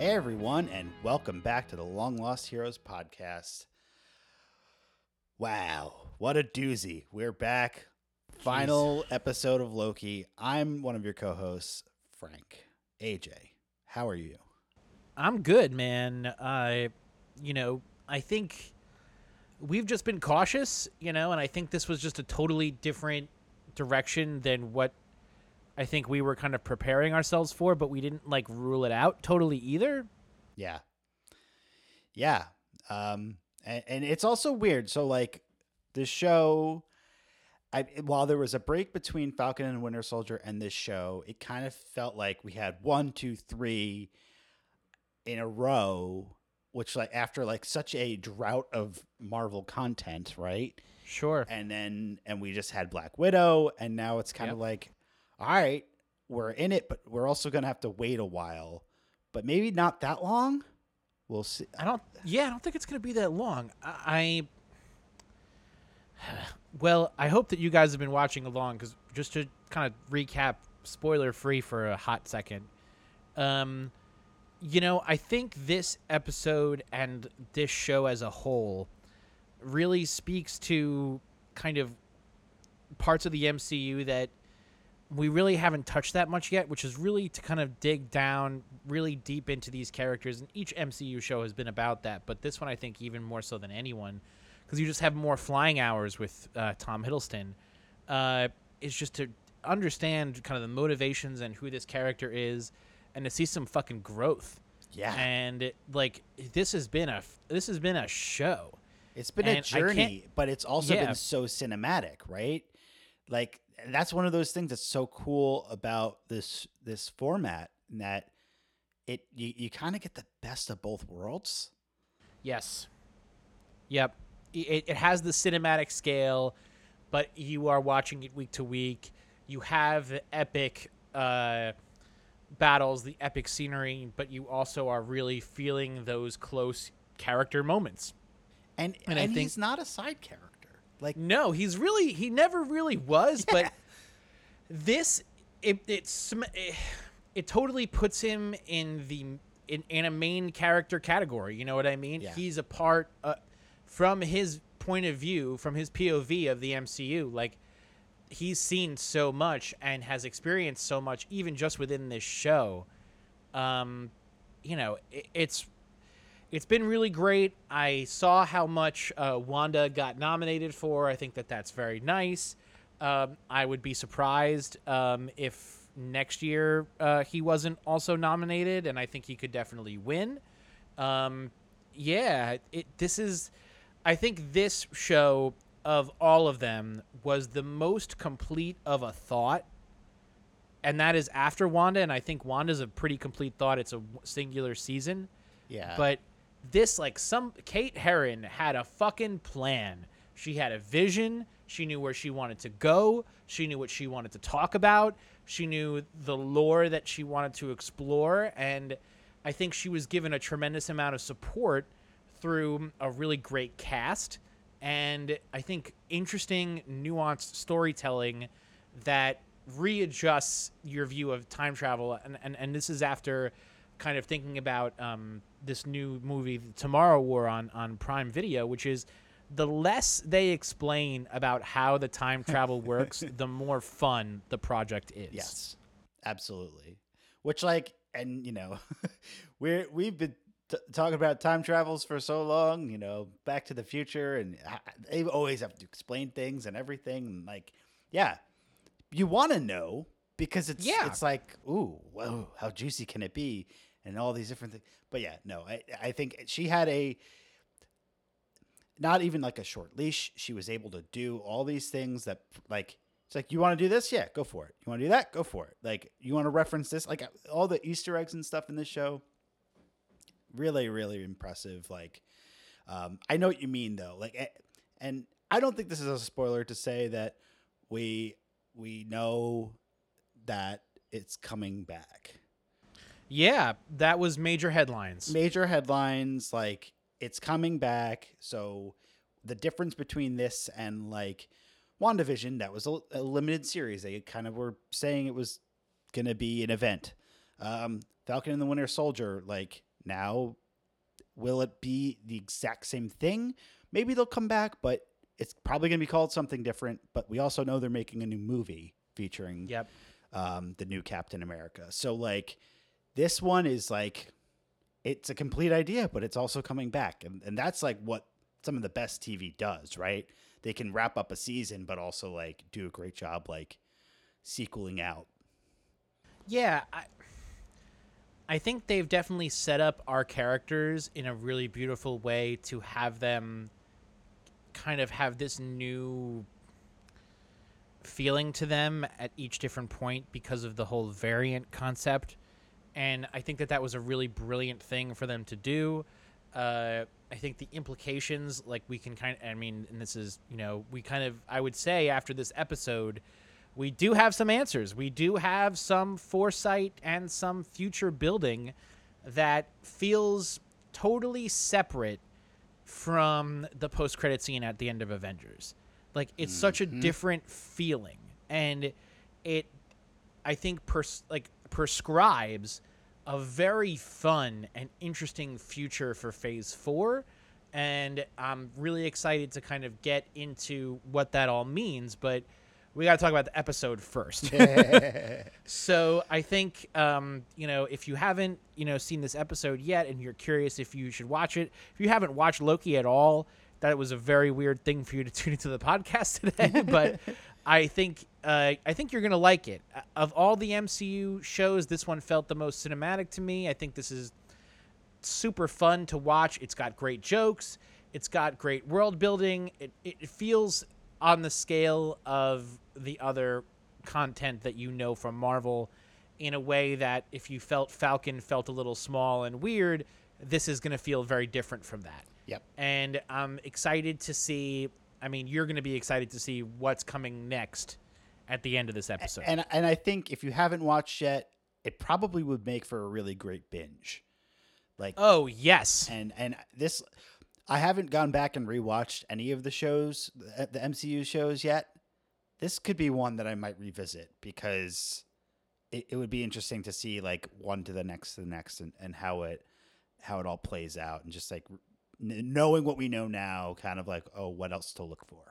Hey everyone, and welcome back to the Long Lost Heroes podcast. Wow, what a doozy. We're back. Final episode of Loki. I'm one of your co hosts, Frank. AJ, how are you? I'm good, man. I, you know, I think we've just been cautious, you know, and I think this was just a totally different direction than what I think we were kind of preparing ourselves for, but we didn't like rule it out totally either. Yeah. Yeah. Um, and, and it's also weird. So, like, the show, I, while there was a break between Falcon and Winter Soldier and this show, it kind of felt like we had one, two, three in a row, which, like, after like such a drought of Marvel content, right? Sure. And then, and we just had Black Widow, and now it's kind of like, all right, we're in it, but we're also going to have to wait a while, but maybe not that long. We'll see. I don't. Yeah, I don't think it's gonna be that long. I. I well, I hope that you guys have been watching along because just to kind of recap, spoiler free for a hot second. Um, you know, I think this episode and this show as a whole really speaks to kind of parts of the MCU that we really haven't touched that much yet, which is really to kind of dig down really deep into these characters. And each MCU show has been about that, but this one I think even more so than anyone, because you just have more flying hours with uh, Tom Hiddleston. Uh, is just to understand kind of the motivations and who this character is, and to see some fucking growth. Yeah. And it, like this has been a this has been a show. It's been a And can't- journey, but it's also Yeah. been so cinematic, right? Like that's one of those things that's so cool about this this format that it you, you kind of get the best of both worlds. Yes. Yep. It, it has the cinematic scale, but you are watching it week to week. You have the epic uh, battles, the epic scenery, but you also are really feeling those close character moments. And And and, I think- he's not a side character. Like No, he's really he never really was, but this it it's it, it totally puts him in the in, in a main character category. You know what I mean? Yeah. He's a part uh, from his point of view, from his POV of the MCU. Like he's seen so much and has experienced so much, even just within this show. Um, you know, it, it's it's been really great. I saw how much uh, Wanda got nominated for. I think that that's very nice. Um, I would be surprised um, if next year uh, he wasn't also nominated, and I think he could definitely win. Um, yeah, it, this is. I think this show of all of them was the most complete of a thought, and that is after Wanda. And I think Wanda's a pretty complete thought. It's a singular season. yeah, But this, like, some Kate Herron had a fucking plan. She had a vision. She knew where she wanted to go. She knew what she wanted to talk about. She knew the lore that she wanted to explore. And I think she was given a tremendous amount of support through a really great cast. And I think interesting, nuanced storytelling that readjusts your view of time travel. And, and, and this is after kind of thinking about um, this new movie, Tomorrow War, on, on Prime Video, which is the less they explain about how the time travel works, the more fun the project is. yes, absolutely. Which like, and you know, we're we've been t- talking about time travels for so long. You know, Back to the Future, and they always have to explain things and everything. And like, yeah, you want to know because it's Yeah. it's like, ooh, whoa, how juicy can it be? And all these different things. But yeah, no, I I think she had a not even like a short leash. She was able to do all these things that like it's like you want to do this, yeah, go for it. You want to do that, go for it. Like you want to reference this, like all the Easter eggs and stuff in this show. Really, really impressive. Like, um, I know what you mean though. Like, and I don't think this is a spoiler to say that we we know that it's coming back. Yeah, that was major headlines. major headlines like it's coming back so the difference between this and like wandavision that was a, a limited series they kind of were saying it was gonna be an event um falcon and the winter soldier like Now, will it be the exact same thing? Maybe they'll come back, but it's probably going to be called something different. But we also know they're making a new movie featuring Yep. um, the new Captain America. So like this one is like it's a complete idea, but it's also coming back, and and that's like what some of the best TV does, right? They can wrap up a season, but also like do a great job like sequeling out. Yeah, I, I think they've definitely set up our characters in a really beautiful way to have them kind of have this new feeling to them at each different point because of the whole variant concept. And I think that that was a really brilliant thing for them to do. Uh, I think the implications, like we can kind of, I mean, and this is, you know, we kind of, I would say after this episode, we do have some answers. We do have some foresight and some future building that feels totally separate from the post credit scene at the end of Avengers. Like it's such a different feeling and it I think pers- like prescribes a very fun and interesting future for phase 4 and I'm really excited to kind of get into what that all means, but we got to talk about the episode first. so I think, um, you know, if you haven't, you know, seen this episode yet, and you're curious if you should watch it, if you haven't watched Loki at all, that was a very weird thing for you to tune into the podcast today. but I think, uh, I think you're gonna like it. Of all the MCU shows, this one felt the most cinematic to me. I think this is super fun to watch. It's got great jokes. It's got great world building. It, it feels on the scale of the other content that you know from Marvel in a way that if you felt Falcon felt a little small and weird, this is going to feel very different from that. Yep. And I'm excited to see, I mean, you're going to be excited to see what's coming next at the end of this episode. And and I think if you haven't watched yet, it probably would make for a really great binge. Like oh, yes. and and this I haven't gone back and rewatched any of the shows, the the MCU shows yet. This could be one that I might revisit because it, it would be interesting to see like one to the next to the next and, and how it how it all plays out and just like knowing what we know now, kind of like oh, what else to look for.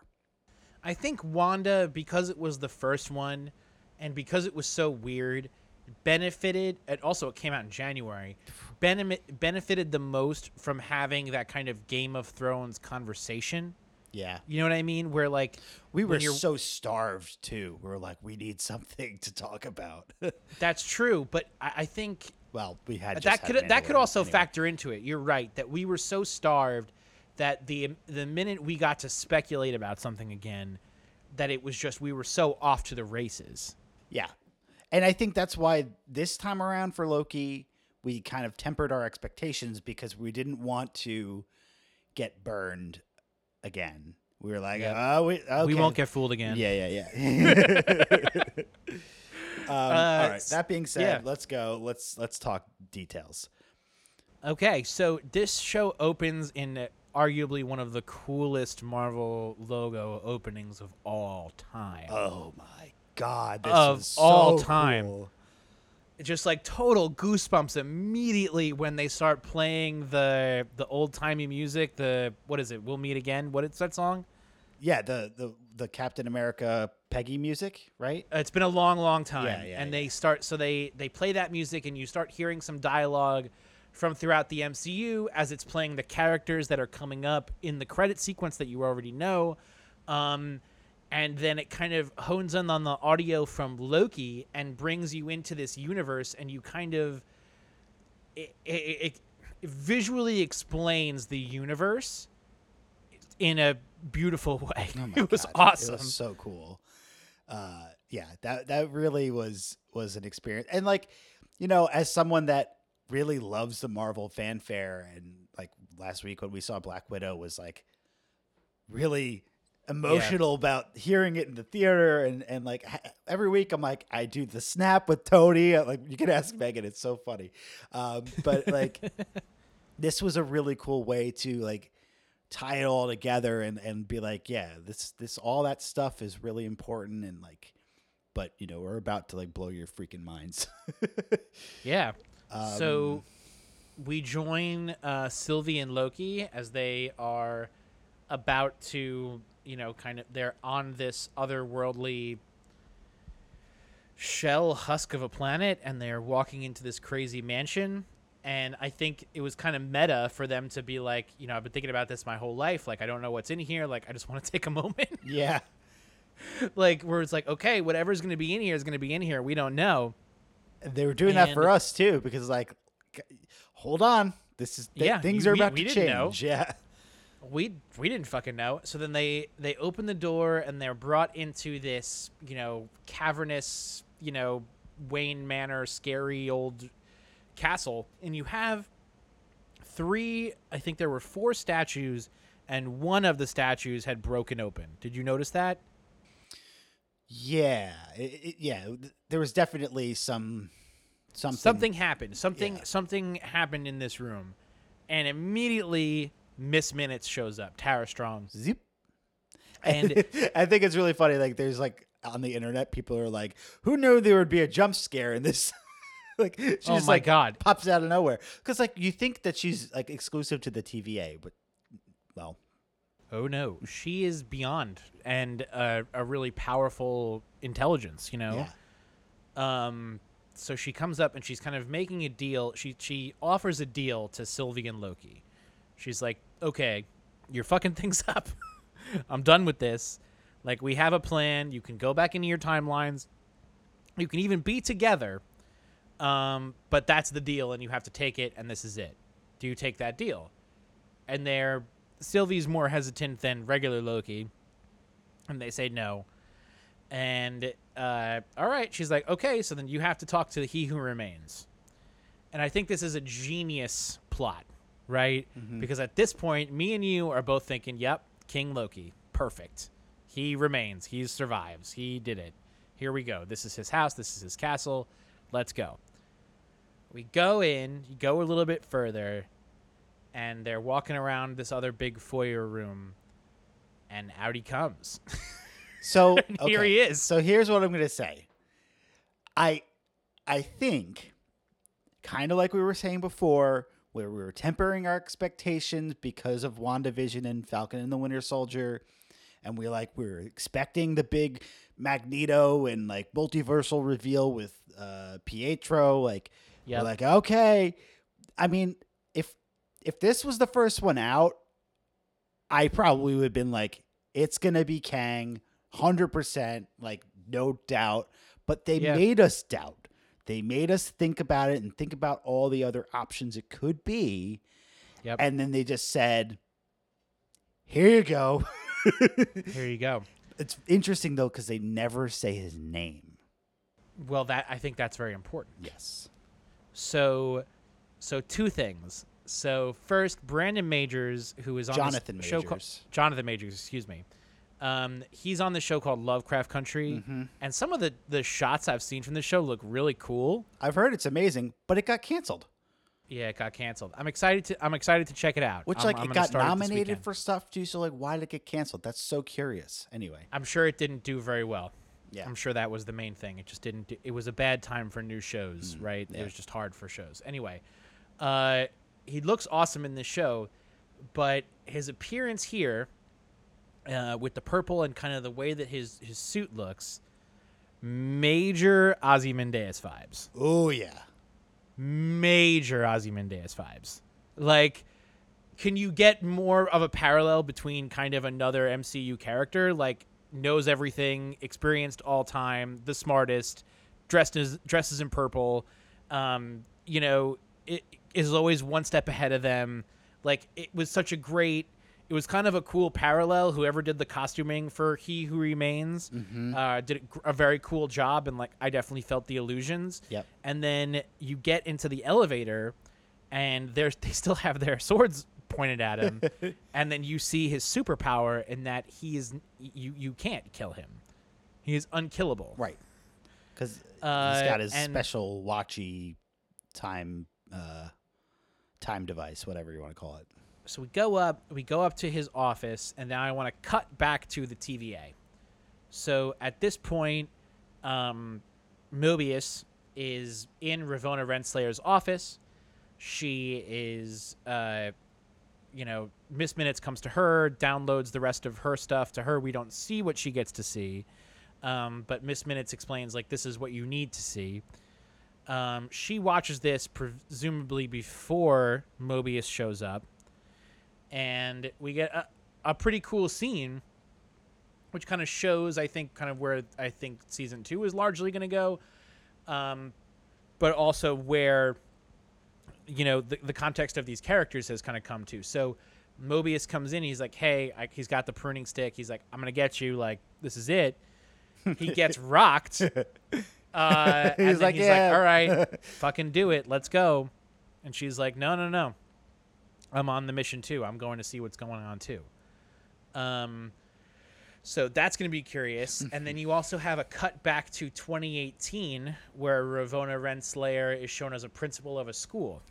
I think Wanda, because it was the first one, and because it was so weird, benefited. And also, it came out in January. Benefited the most from having that kind of Game of Thrones conversation. Yeah, You know what I mean? Where like we were so starved too. We were like, we need something to talk about. that's true, but I, I think well, we had that could that could also anyway. factor into it. You're right that we were so starved that the the minute we got to speculate about something again, that it was just we were so off to the races. Yeah. And I think that's why this time around for Loki, we kind of tempered our expectations because we didn't want to get burned again. We were like, Yep. oh, we, okay. We won't get fooled again. Yeah, yeah, yeah. um, all right. That being said, yeah. let's go. Let's let's talk details. Okay, so this show opens in uh, arguably one of the coolest Marvel logo openings of all time. Oh my god, this Of so all time. cool. just like total goosebumps immediately when they start playing the the old timey music. The what is it? We'll meet again. What is that song? Yeah, the the the Captain America Peggy music, right? Uh, It's been a long, long time. Yeah, yeah, and yeah. they start so they they play that music and you start hearing some dialogue from throughout the MCU as it's playing the characters that are coming up in the credit sequence that you already know. Um, and then it kind of hones in on the audio from Loki and brings you into this universe, and you kind of it, it, it visually explains the universe in a beautiful way. Oh it was God, awesome. It was so cool. Uh, yeah, that that really was was an experience. And like, you know, as someone that really loves the Marvel fanfare, and like last week when we saw Black Widow was like really emotional about hearing it in the theater, and and like every week I'm like I do the snap with Tony. Like you can ask Megan, it's so funny. Um, but like this was a really cool way to like tie it all together and and be like yeah this this all that stuff is really important and like but you know we're about to like blow your freaking minds Yeah. so Um, we join uh, Sylvie and Loki as they are about to, you know, kind of they're on this otherworldly shell husk of a planet and they're walking into this crazy mansion and I think it was kind of meta for them to be like, you know, I've been thinking about this my whole life. Like, I don't know what's in here. Like, I just want to take a moment. Yeah. like, where it's like, okay, whatever's going to be in here is going to be in here. We don't know. They were doing that for us too, because like, hold on, this is th- Yeah, things are we- about we to didn't know. change. Yeah. we we didn't fucking know. So then they they open the door and they're brought into this you know cavernous you know Wayne Manor scary old castle, and you have three. I think there were four statues, and one of the statues had broken open. Did you notice that? Yeah. It, it, yeah. There was definitely some something. Something happened. Something Yeah. something happened in this room, and immediately Miss Minutes shows up. Tara Strong. Zip. And- I think it's really funny. Like, there's like on the internet, people are like, "Who knew there would be a jump scare in this?" like, she Oh just my like God. pops out of nowhere. Because like you think that she's like exclusive to the TVA, but well, Oh no, she is beyond and a, a really powerful intelligence. You know. yeah. Um. So she comes up and she's kind of making a deal. She she offers a deal to Sylvie and Loki. She's like, okay, you're fucking things up. I'm done with this. Like we have a plan. You can go back into your timelines. You can even be together. Um, but that's the deal, and you have to take it, and this is it. Do you take that deal? And they're Sylvie's more hesitant than regular Loki, and they say no. And uh, all right, she's like, okay, so then you have to talk to the He Who Remains. And I think this is a genius plot, right? Because at this point, me and you are both thinking, yep, King Loki, perfect. He remains. He survives. He did it. Here we go. This is his house. This is his castle. Let's go. We go in, you go a little bit further, and they're walking around this other big foyer room, and out he comes. So here he is. So here's what I'm gonna say. I I think kind of like we were saying before, where we were tempering our expectations because of WandaVision and Falcon and the Winter Soldier, and we like we were expecting the big Magneto and like multiversal reveal with uh Pietro. Like We're like, okay. I mean, if if this was the first one out, I probably would have been like, it's gonna be Kang, hundred percent, like no doubt. But they Yeah. made us doubt. They made us think about it and think about all the other options it could be. Yep. And then they just said, "Here you go." Here you go. it's interesting though because they never say his name. Well, that I think that's very important. Yes. So, so two things. So first, Brandon Majors, who is on Jonathan this show called Majors. Jonathan Majors, excuse me. Um, he's on the show called Lovecraft Country, Mm-hmm. and some of the the shots I've seen from the show look really cool. I've heard it's amazing, but it got canceled. Yeah, it got canceled. I'm excited to I'm excited to check it out. Which I'm- like I'm it got nominated weekend. for stuff too. So like, why did it get canceled? That's so curious. Anyway, I'm sure it didn't do very well. Yeah. I'm sure that was the main thing. It just didn't. Do, it was a bad time for new shows, right? Mm, yeah. It was just hard for shows. Anyway, uh, he looks awesome in this show, but his appearance here, uh, with the purple and kind of the way that his his suit looks, major Ozymandias vibes. Oh yeah. Major Ozymandias vibes. Like, can you get more of a parallel between kind of another MCU character, like knows everything, experienced all time, the smartest, dressed as dresses in purple, um, you know, it is always one step ahead of them. Like it was such a great. It was kind of a cool parallel. Whoever did the costuming for He Who Remains uh, did a very cool job, and like I definitely felt the illusions. Yep. And then you get into the elevator, and there's they still have their swords pointed at him, and then you see his superpower in that he is you you can't kill him. He is unkillable. Right. Because Uh, he's got his and- special watchy time uh, time device, whatever you want to call it. so we go up we go up to his office and now i want to cut back to the tva so at this point um, mobius is in ravonna renslayer's office she is uh you know miss minutes comes to her downloads the rest of her stuff to her. We don't see what she gets to see. Um, but miss minutes explains like this is what you need to see. Um, she watches this presumably before mobius shows up. And we get a, a pretty cool scene which kind of shows i think kind of where i think season two is largely going to go. Um, but also where you know the, the context of these characters has kind of come to. So mobius comes in he's like hey I, he's got the pruning stick. He's like i'm gonna get you like this is it. He gets rocked uh, He's like, he's "Yeah." like all right fucking do it let's go. And she's like no no no. I'm on the mission too. I'm going to see what's going on too. Um so that's going to be curious. and then you also have a cut back to 2018 where Ravonna Renslayer is shown as a principal of a school.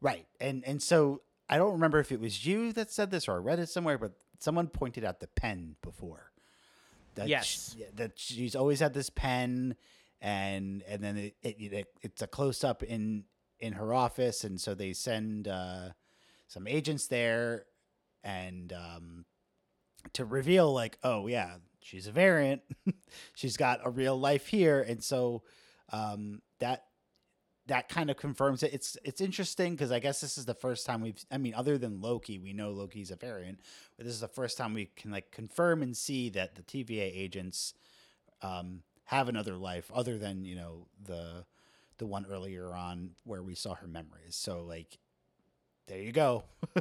Right. And and so I don't remember if it was you that said this or I read it somewhere, but someone pointed out the pen before. That Yes. sh- that she's always had this pen, and and then it, it, it it's a close up in in her office, and so they send uh, some agents there, and um, to reveal like, oh yeah, she's a variant, she's got a real life here, and so um, that that kind of confirms it. It's it's interesting because I guess this is the first time we've. I mean, other than Loki, we know Loki's a variant, but this is the first time we can like confirm and see that the TVA agents um, have another life other than you know the the one earlier on where we saw her memories. So like, there you go.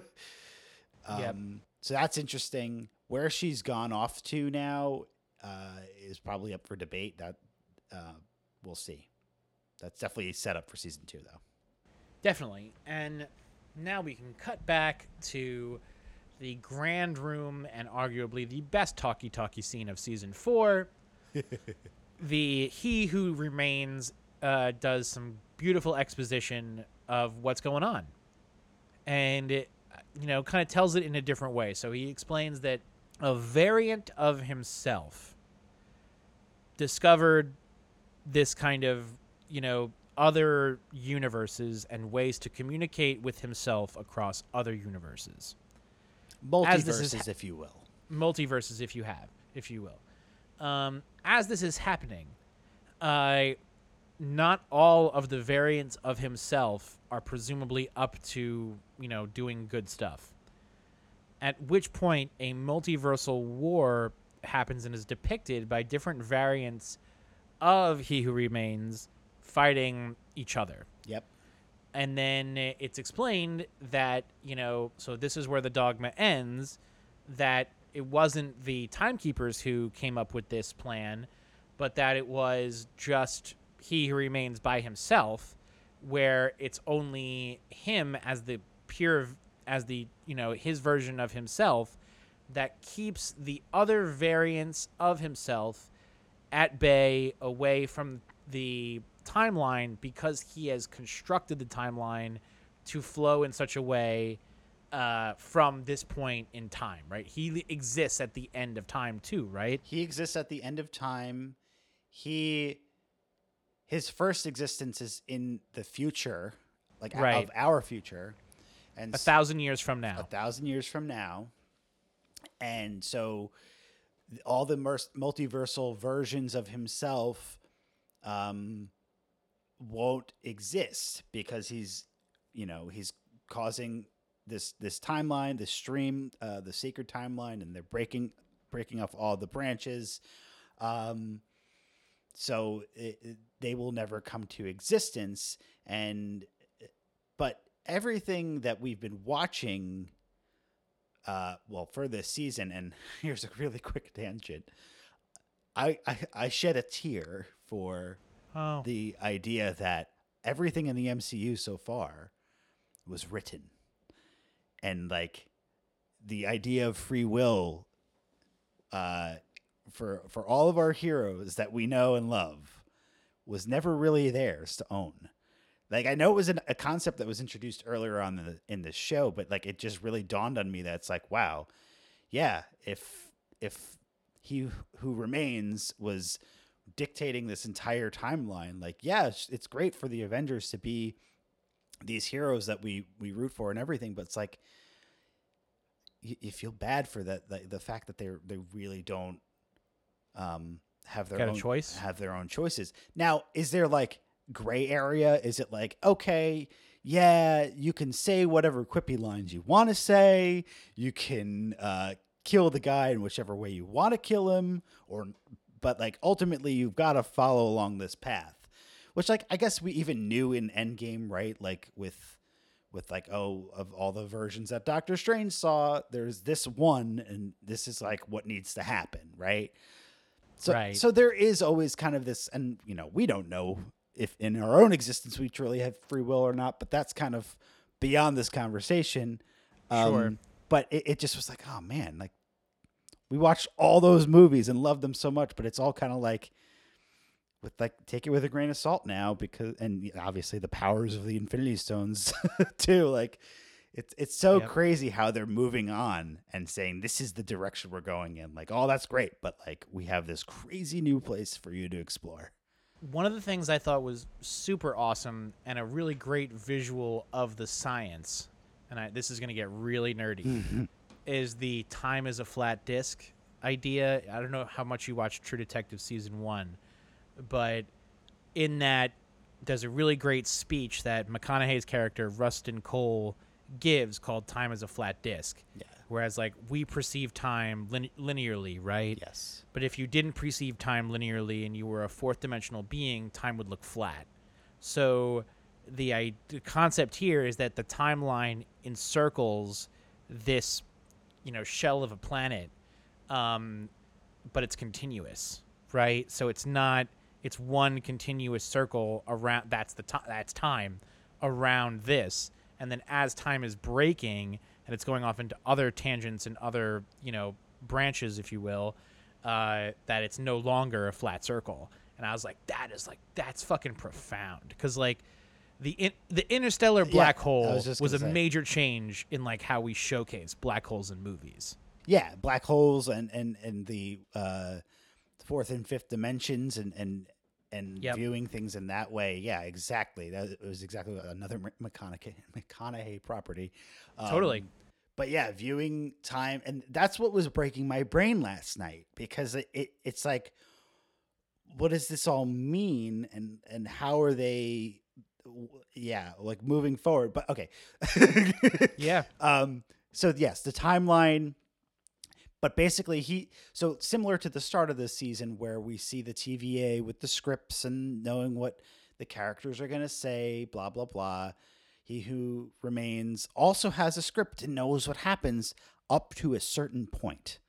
um, Yep. So that's interesting. Where she's gone off to now uh, is probably up for debate. That uh, we'll see. That's definitely set up for season two, though. Definitely. And now we can cut back to the grand room and arguably the best talkie talkie scene of season four. the He Who Remains uh, does some beautiful exposition of what's going on. And it, you know, kind of tells it in a different way. So he explains that a variant of himself discovered this kind of, you know, other universes and ways to communicate with himself across other universes. As this is Multiverses, ha- if you will. multiverses if you have if you will um, as this is happening uh, not all of the variants of himself are presumably up to you know doing good stuff at which point a multiversal war happens and is depicted by different variants of he who remains fighting each other Yep. and then it's explained that you know so this is where the dogma ends that it wasn't the timekeepers who came up with this plan but that it was just he who remains by himself where it's only him as the pure as the you know his version of himself that keeps the other variants of himself at bay away from the timeline because he has constructed the timeline to flow in such a way uh, from this point in time, right? He exists at the end of time too, right? He exists at the end of time. He his first existence is in the future, like Right. of our future, and a thousand years from now. a thousand years from now. And so all the mer- multiversal versions of himself um, won't exist because he's, you know, he's causing this this timeline, this stream, uh, the sacred timeline, and they're breaking breaking off all the branches. Um, so it, it- they will never come to existence. And but everything that we've been watching uh well for this season and here's a really quick tangent I, I i shed a tear for Oh, the idea that everything in the mcu so far was written. And like the idea of free will uh for for all of our heroes that we know and love was never really theirs to own. Like I know it was an, a concept that was introduced earlier on the in the show, but like it just really dawned on me that it's like, wow, yeah, if if he who remains was dictating this entire timeline, like yeah, it's, it's great for the Avengers to be these heroes that we we root for and everything, but it's like you, you feel bad for that the, the fact that they they really don't um have their Got own choice? have their own choices. Now, is there like gray area? Is it like okay, yeah, you can say whatever quippy lines you want to say. You can uh, kill the guy in whichever way you want to kill him, or but like ultimately you've got to follow along this path. Which like I guess we even knew in Endgame, right? Like with with like oh of all the versions that Doctor Strange saw, there's this one, and this is like what needs to happen, right? So, Right. so there is always kind of this, and you know, we don't know if in our own existence we truly have free will or not, but that's kind of beyond this conversation. Um, Sure. But it, it just was like, oh man, like we watched all those movies and loved them so much, but it's all kind of like with like take it with a grain of salt now because and obviously the powers of the Infinity Stones too. Like it's it's so Yep. crazy how they're moving on and saying this is the direction we're going in. Like, oh, that's great, but like we have this crazy new place for you to explore. One of the things I thought was super awesome and a really great visual of the science, and I, this is going to get really nerdy, mm-hmm. Is the time is a flat disk idea. I don't know how much you watched True Detective season one, but in that, there's a really great speech that McConaughey's character, Rustin Cohle, gives called Time is a Flat Disk. Yeah. Whereas, like, we perceive time lin- linearly, right? Yes. But if you didn't perceive time linearly and you were a fourth dimensional being, time would look flat. So the, I- the concept here is that the timeline encircles this, you know, shell of a planet, um, but it's continuous, right? So it's not. It's one continuous circle around. That's the time. That's time around this, and then as time is breaking and it's going off into other tangents and other, you know, branches, if you will, uh, that it's no longer a flat circle. And I was like, that is like that's fucking profound because like the in, the interstellar black I hole was was, a say. major change in like how we showcase black holes in movies. Yeah, black holes and and and the uh, fourth and fifth dimensions and and and Yep. viewing things in that way. Yeah, exactly. That was exactly another McConaughey McConaughey property. Um, Totally. But yeah, viewing time, and that's what was breaking my brain last night because it, it it's like, what does this all mean, and and how are they? Yeah, like moving forward. But okay. Yeah. Um, so yes, the timeline. But basically, he so similar to the start of this season where we see the TVA with the scripts and knowing what the characters are going to say, blah blah blah. He who remains also has a script and knows what happens up to a certain point.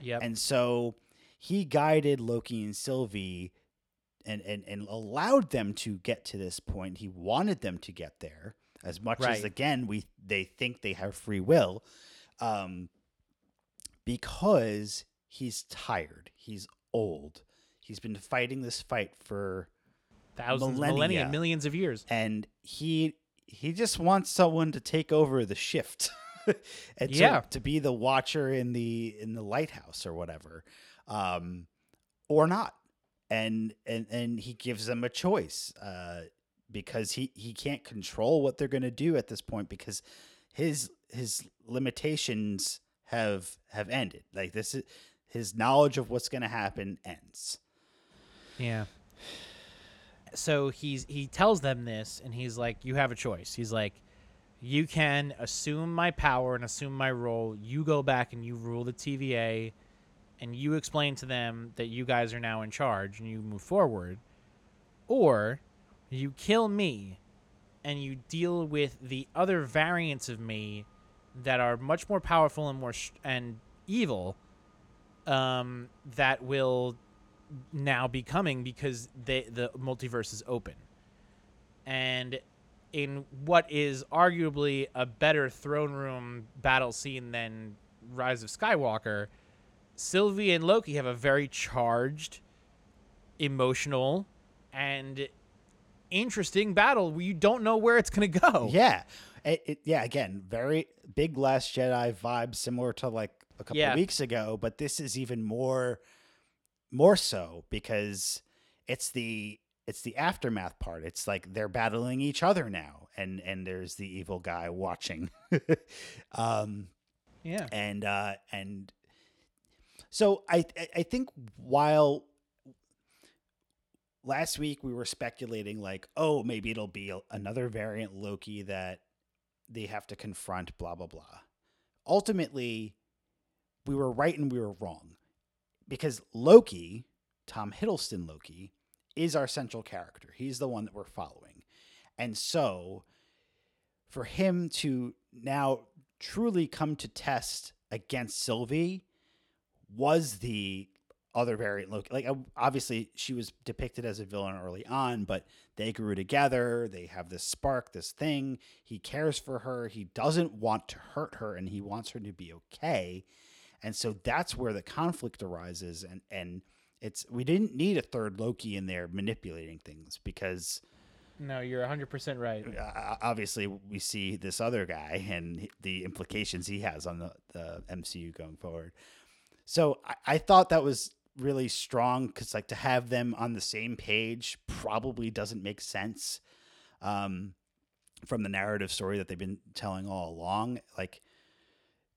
Yeah. And so he guided Loki and Sylvie and, and, and allowed them to get to this point. He wanted them to get there as much as again we they think they have free will. Um because he's tired. He's old. He's been fighting this fight for Thousands, millennia. millennia, millions of years. and he he just wants someone to take over the shift and to, Yeah. to be the watcher in the in the lighthouse or whatever um or not and and and he gives them a choice uh because he he can't control what they're going to do at this point because his his limitations have have ended like this is his knowledge of what's going to happen ends Yeah. So he's he tells them this, and he's like, "You have a choice." He's like, "You can assume my power and assume my role. You go back and you rule the TVA, and you explain to them that you guys are now in charge and you move forward, or you kill me, and you deal with the other variants of me that are much more powerful and more sh- and evil." Um, that will now be coming because they, the multiverse is open. And in what is arguably a better throne room battle scene than Rise of Skywalker, Sylvie and Loki have a very charged, emotional, and interesting battle where you don't know where it's going to go. Yeah. It, it, yeah, again, very big Last Jedi vibe, similar to like a couple Yeah. of weeks ago, but this is even more, more so because it's the it's the aftermath part. It's like they're battling each other now, and and there's the evil guy watching. um, Yeah. and uh, and so I I- think while last week we were speculating like oh maybe it'll be another variant Loki that they have to confront blah blah blah. Ultimately, we were right and we were wrong because Loki, Tom Hiddleston Loki, is our central character. He's the one that we're following, and so for him to now truly come to test against Sylvie was the other variant Loki. Like obviously she was depicted as a villain early on, but they grew together. They have this spark, this thing. He cares for her. He doesn't want to hurt her, and he wants her to be okay. And so that's where the conflict arises. And and it's we didn't need a third Loki in there manipulating things because No, you're 100% right. obviously we see this other guy and the implications he has on the, the MCU going forward. So I, I thought that was really strong because like to have them on the same page probably doesn't make sense um, from the narrative story that they've been telling all along. Like,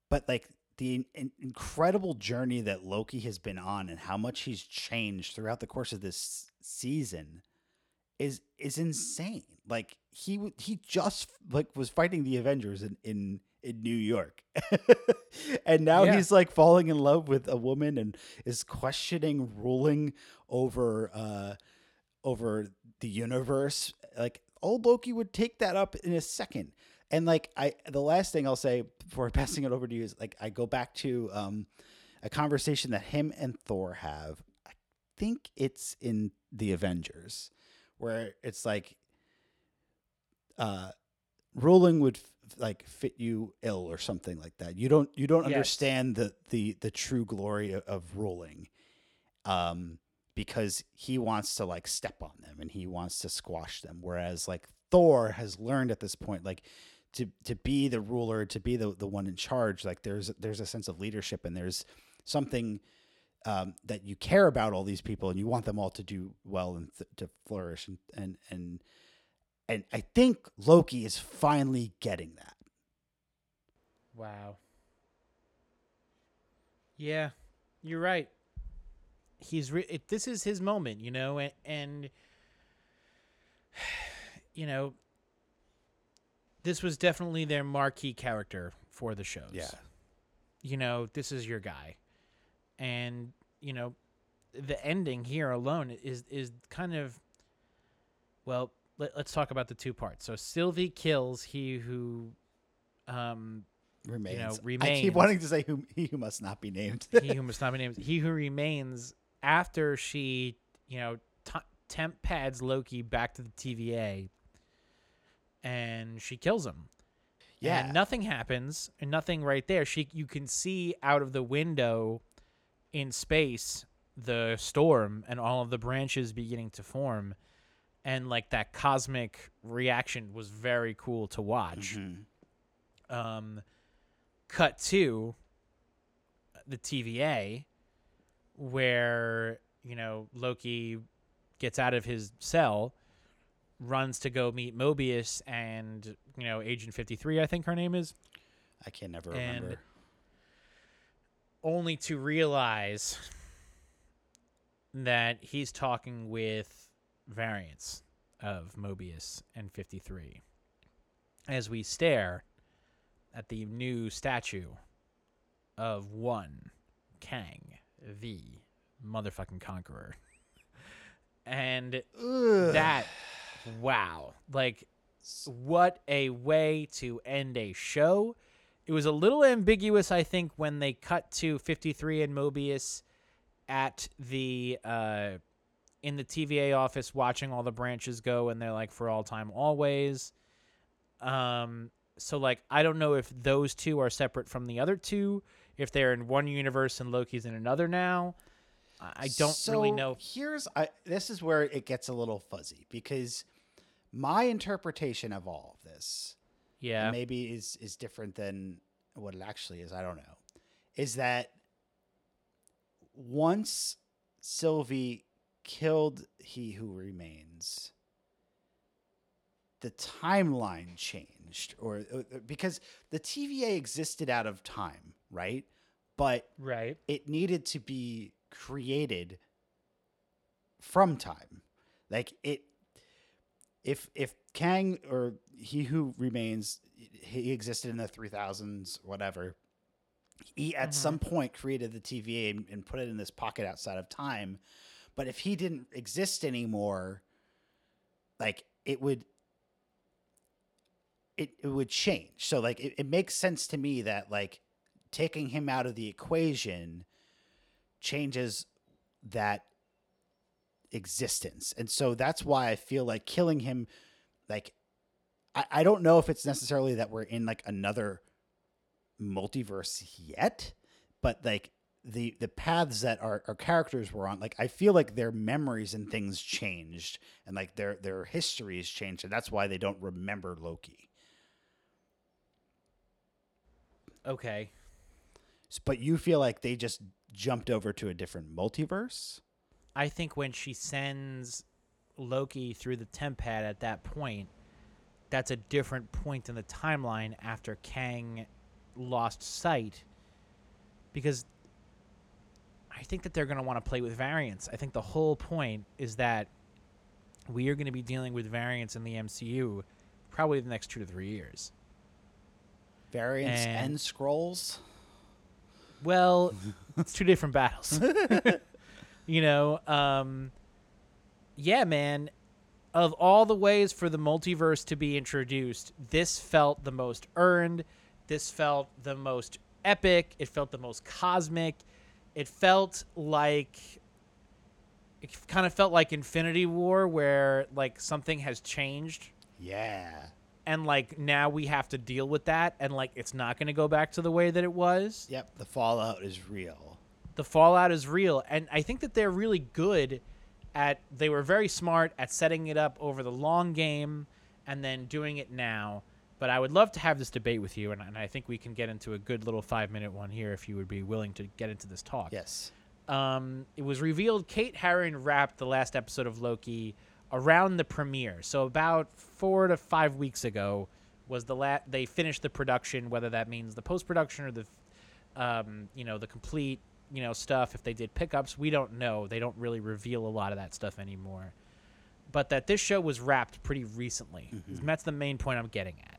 but like the in- incredible journey that Loki has been on and how much he's changed throughout the course of this season is is insane. Like he he just like was fighting the Avengers in in, in New York, and now Yeah. he's like falling in love with a woman and is questioning ruling over uh over the universe. Like old Loki would take that up in a second. And like I, the last thing I'll say before passing it over to you is like I go back to um a conversation that him and Thor have. I think it's in the Avengers where it's like uh ruling would like fit you ill or something like that you don't you don't Yes. understand the the the true glory of, of ruling um because he wants to like step on them and he wants to squash them whereas like thor has learned at this point like to to be the ruler to be the the one in charge like there's there's a sense of leadership and there's something um, that you care about all these people and you want them all to do well and th- to flourish and and and and I think Loki is finally getting that. Wow. Yeah, you're right. He's re- it, this is his moment, you know, and, and you know, this was definitely their marquee character for the shows. Yeah. You know, this is your guy. And, you know, the ending here alone is is kind of well, let, let's talk about the two parts. So Sylvie kills he who um remains. I keep wanting to say who he who must not be named. he who must not be named he who remains after she, you know, t- TemPads Loki back to the TVA and she kills him. yeah, and nothing happens and nothing right there she you can see out of the window in space the storm and all of the branches beginning to form and like that cosmic reaction was very cool to watch Mhm. um cut to the TVA where you know Loki gets out of his cell runs to go meet Mobius and you know Agent 53 I think her name is I can never and- remember. only to realize that he's talking with variants of Mobius and 53 as we stare at the new statue of one Kang, the motherfucking conqueror. And Ugh. that, wow. Like, what a way to end a show. It was a little ambiguous, I think, when they cut to 53 and Mobius at the uh, in the TVA office watching all the branches go, and they're like for all time, always. Um, so like I don't know if those two are separate from the other two, if they're in one universe and Loki's in another now. I don't really So know. Here's I this is where it gets a little fuzzy because my interpretation of all of this Yeah, maybe is is different than what it actually is. I don't know. Is that once Sylvie killed He Who Remains, the timeline changed, or uh, because the TVA existed out of time, right? But Right. it needed to be created from time. Like it if if Kang or he who remains he existed in the 3000s whatever he at Mhm. some point created the TVA and, and put it in this pocket outside of time but if he didn't exist anymore like it would it, it would change so like it, it makes sense to me that like taking him out of the equation changes that existence. And so that's why I feel like killing him, like, I, I don't know if it's necessarily that we're in like another multiverse yet, but like the the paths that our, our characters were on, like I feel like their memories and things changed and like their their histories changed, and that's why they don't remember Loki. Okay. But you feel like they just jumped over to a different multiverse? I think when she sends Loki through the TemPad at that point, that's a different point in the timeline after Kang lost sight. Because I think that they're going to want to play with variants. I think the whole point is that we are going to be dealing with variants in the MCU probably the next two to three years. Variants and, And- scrolls? Well, it's two different battles. you know, um yeah, man. Of all the ways for the multiverse to be introduced, this felt the most earned. This felt the most epic. It felt the most cosmic. It felt like it kind of felt like Infinity War where like something has changed Yeah. and like now we have to deal with that and like it's not going to go back to the way that it was Yep, the fallout is real. the fallout is real and i think that they're really good at they were very smart at setting it up over the long game and then doing it now but i would love to have this debate with you and, and i think we can get into a good little five minute one here if you would be willing to get into this talk Yes. um, it was revealed Kate Herron wrapped the last episode of Loki around the premiere. So about four to five weeks ago was the la- they finished the production, whether that means the post production or the, um, you know, the complete you know stuff. If they did pickups, we don't know. They don't really reveal a lot of that stuff anymore. But that this show was wrapped pretty recently. Mhm. That's the main point I'm getting at.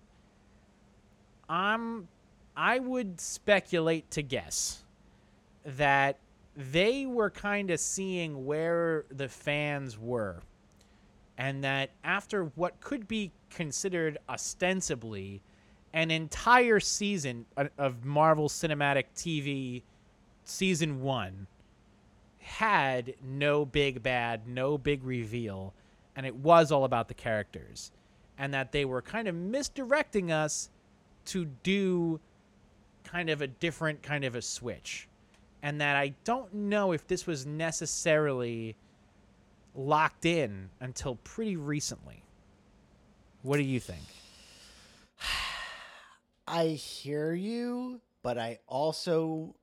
I'm, I would speculate to guess that they were kind of seeing where the fans were and that after what could be considered ostensibly an entire season of Marvel Cinematic TV season 1 had no big bad, no big reveal and it was all about the characters and that they were kind of misdirecting us to do kind of a different kind of a switch and that I don't know if this was necessarily locked in until pretty recently. What do you think? I hear you, but I also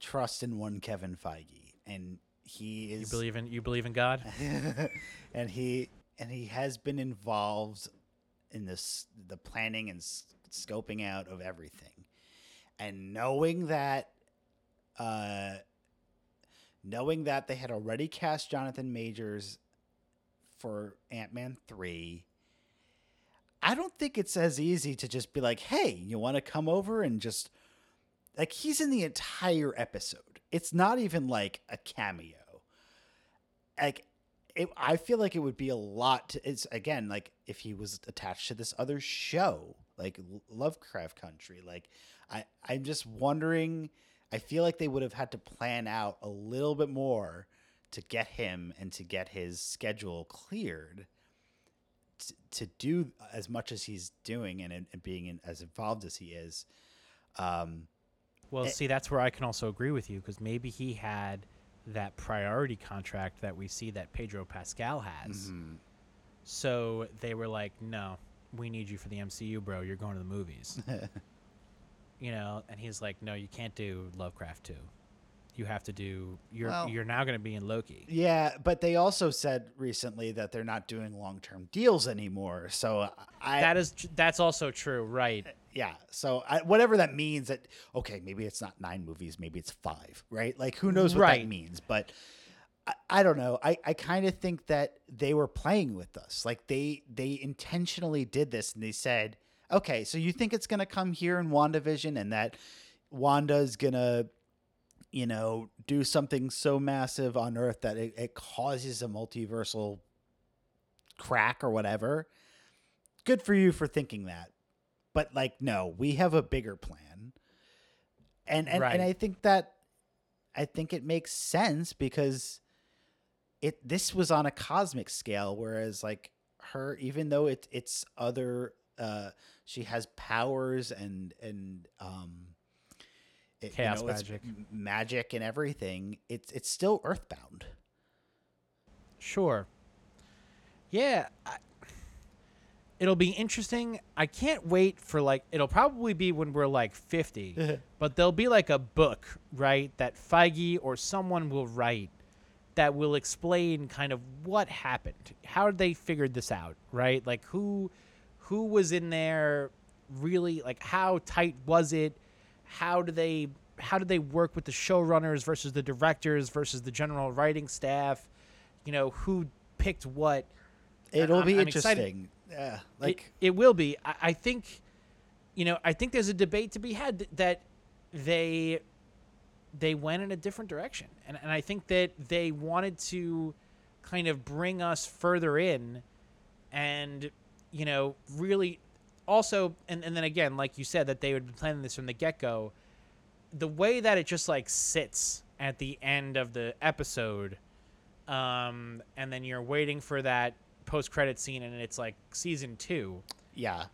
trust in one Kevin Feige, and he You is believe in you believe in God? and he and he has been involved in this the planning and scoping out of everything, and knowing that, uh, knowing that they had already cast Jonathan Majors for Ant Man three. I don't think it's as easy to just be like, "Hey, you want to come over and just like he's in the entire episode. It's not even like a cameo. Like it, I feel like it would be a lot. To, it's again like if he was attached to this other show, like Lovecraft Country. Like I, I'm just wondering. I feel like they would have had to plan out a little bit more to get him and to get his schedule cleared to, to do as much as he's doing and, and being in, as involved as he is. Um, Well, Eh. see, that's where I can also agree with you because maybe he had that priority contract that we see that Pedro Pascal has. mhm. So they were like, "No, we need you for the MCU, bro. You're going to the movies." you know, and he's like, "No, you can't do Lovecraft 2. you have to do. You're Well- you're now going to be in Loki. Yeah, but they also said recently that they're not doing long term deals anymore. So I that is that's also true, right? yeah. So I, whatever that means, that okay, maybe it's not nine movies, maybe it's five, right? Like who knows what Right. that means? But I, I don't know. I, I kind of think that they were playing with us. Like they they intentionally did this, and they said, okay, so you think it's gonna come here in WandaVision, and that Wanda's gonna you know, do something so massive on Earth that it, it causes a multiversal crack or whatever. Good for you for thinking that. But like, no, we have a bigger plan. And and, Right. and I think that I think it makes sense because it this was on a cosmic scale, whereas like her, even though it it's other uh she has powers and and um it, you Chaos know, magic. magic and everything it's it's still earthbound Sure. Yeah. I, it'll be interesting. I can't wait for like it'll probably be when we're like 50, but there'll be like a book, right, that Feige or someone will write that will explain kind of what happened. How did they figured this out, right? Like who who was in there really like how tight was it? How do they how did they work with the showrunners versus the directors versus the general writing staff? You know, who picked what? it'll I'm- be I'm excited. interesting yeah like it, will be. I, I think, you know, I think there's a debate to be had that they they went in a different direction, and and I think that they wanted to kind of bring us further in, and you know, really also, and and then again, like you said, that they would be planning this from the get go. The way that it just like sits at the end of the episode, um, and then you're waiting for that post credit scene, and it's like season two. yeah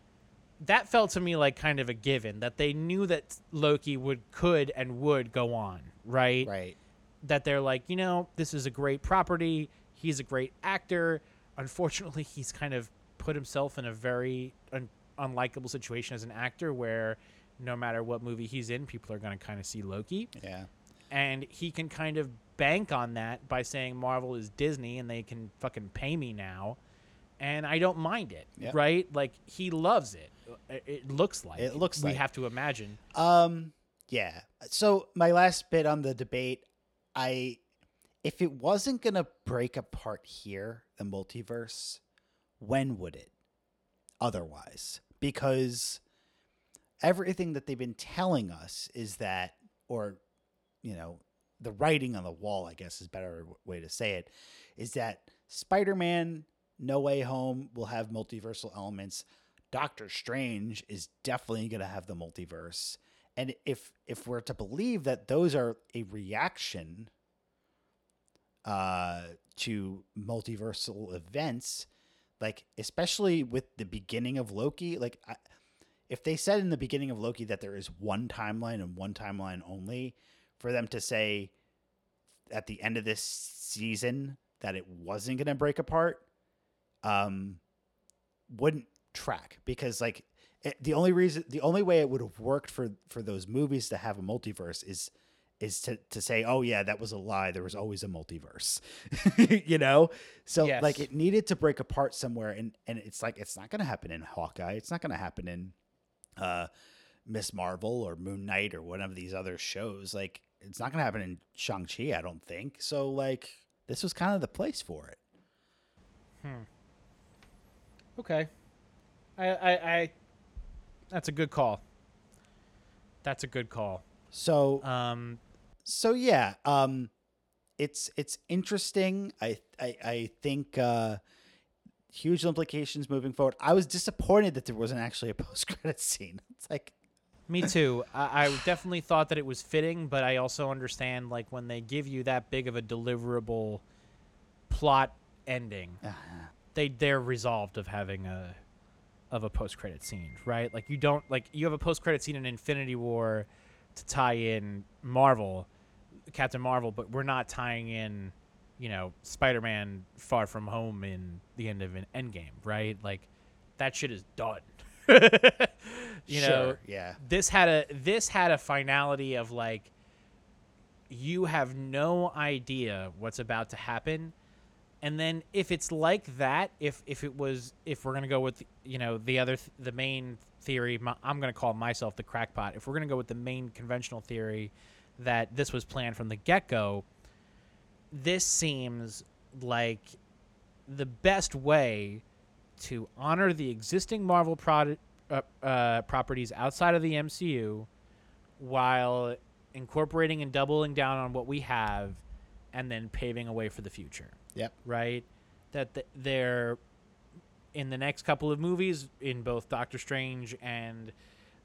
That felt to me like kind of a given that they knew that Loki would, could, and would go on, right? right That they're like, you know, this is a great property. He's a great actor. Unfortunately, he's kind of put himself in a very un- unlikable situation as an actor where no matter what movie he's in, people are going to kind of see Loki yeah and he can kind of bank on that by saying Marvel is Disney and they can fucking pay me now, and I don't mind it, Yep. right? Like he loves it. It- looks like It looks we like. have to imagine. Um, yeah. So my last bit on the debate, I, if it wasn't gonna break apart here, the multiverse, when would it? Otherwise, because everything that they've been telling us is that, or, you know, the writing on the wall, I guess is a better way to say it, is that Spider-Man No Way Home will have multiversal elements. Doctor Strange is definitely going to have the multiverse. And if if we're to believe that those are a reaction uh to multiversal events, like especially with the beginning of Loki, like I, if they said in the beginning of Loki that there is one timeline and one timeline only, for them to say at the end of this season that it wasn't going to break apart, um, wouldn't track because like it, the only reason, the only way it would have worked for for those movies to have a multiverse is is to to say, oh yeah, that was a lie. There was always a multiverse, you know. So Yes. like it needed to break apart somewhere, and and it's like it's not going to happen in Hawkeye. It's not going to happen in uh Miss Marvel or Moon Knight or one of these other shows. Like it's not going to happen in Shang Chi. I don't think so. Like this was kind of the place for it. Hmm. Okay, I, I, I that's a good call. That's a good call. So Um, so yeah um it's it's interesting i i, I think uh huge implications moving forward i was disappointed that there wasn't actually a post-credit scene it's like Me too. I, I definitely thought that it was fitting, but I also understand like when they give you that big of a deliverable plot ending, they they're resolved of having a of a post credit scene, right? Like you don't like you have a post credit scene in Infinity War to tie in Marvel, Captain Marvel, but we're not tying in, you know, Spider Man Far From Home in the end of an Endgame, right? Like that shit is done. you know, sure, yeah this had a this had a finality of like you have no idea what's about to happen. And then if it's like that, if if it was if we're gonna go with you know the other th- the main theory, my, I'm gonna call myself the crackpot. If we're gonna go with the main conventional theory that this was planned from the get go, this seems like the best way to honor the existing Marvel product, uh, uh, properties outside of the MCU while incorporating and doubling down on what we have and then paving a way for the future, Yep. right? That th- they're in the next couple of movies, in both Doctor Strange and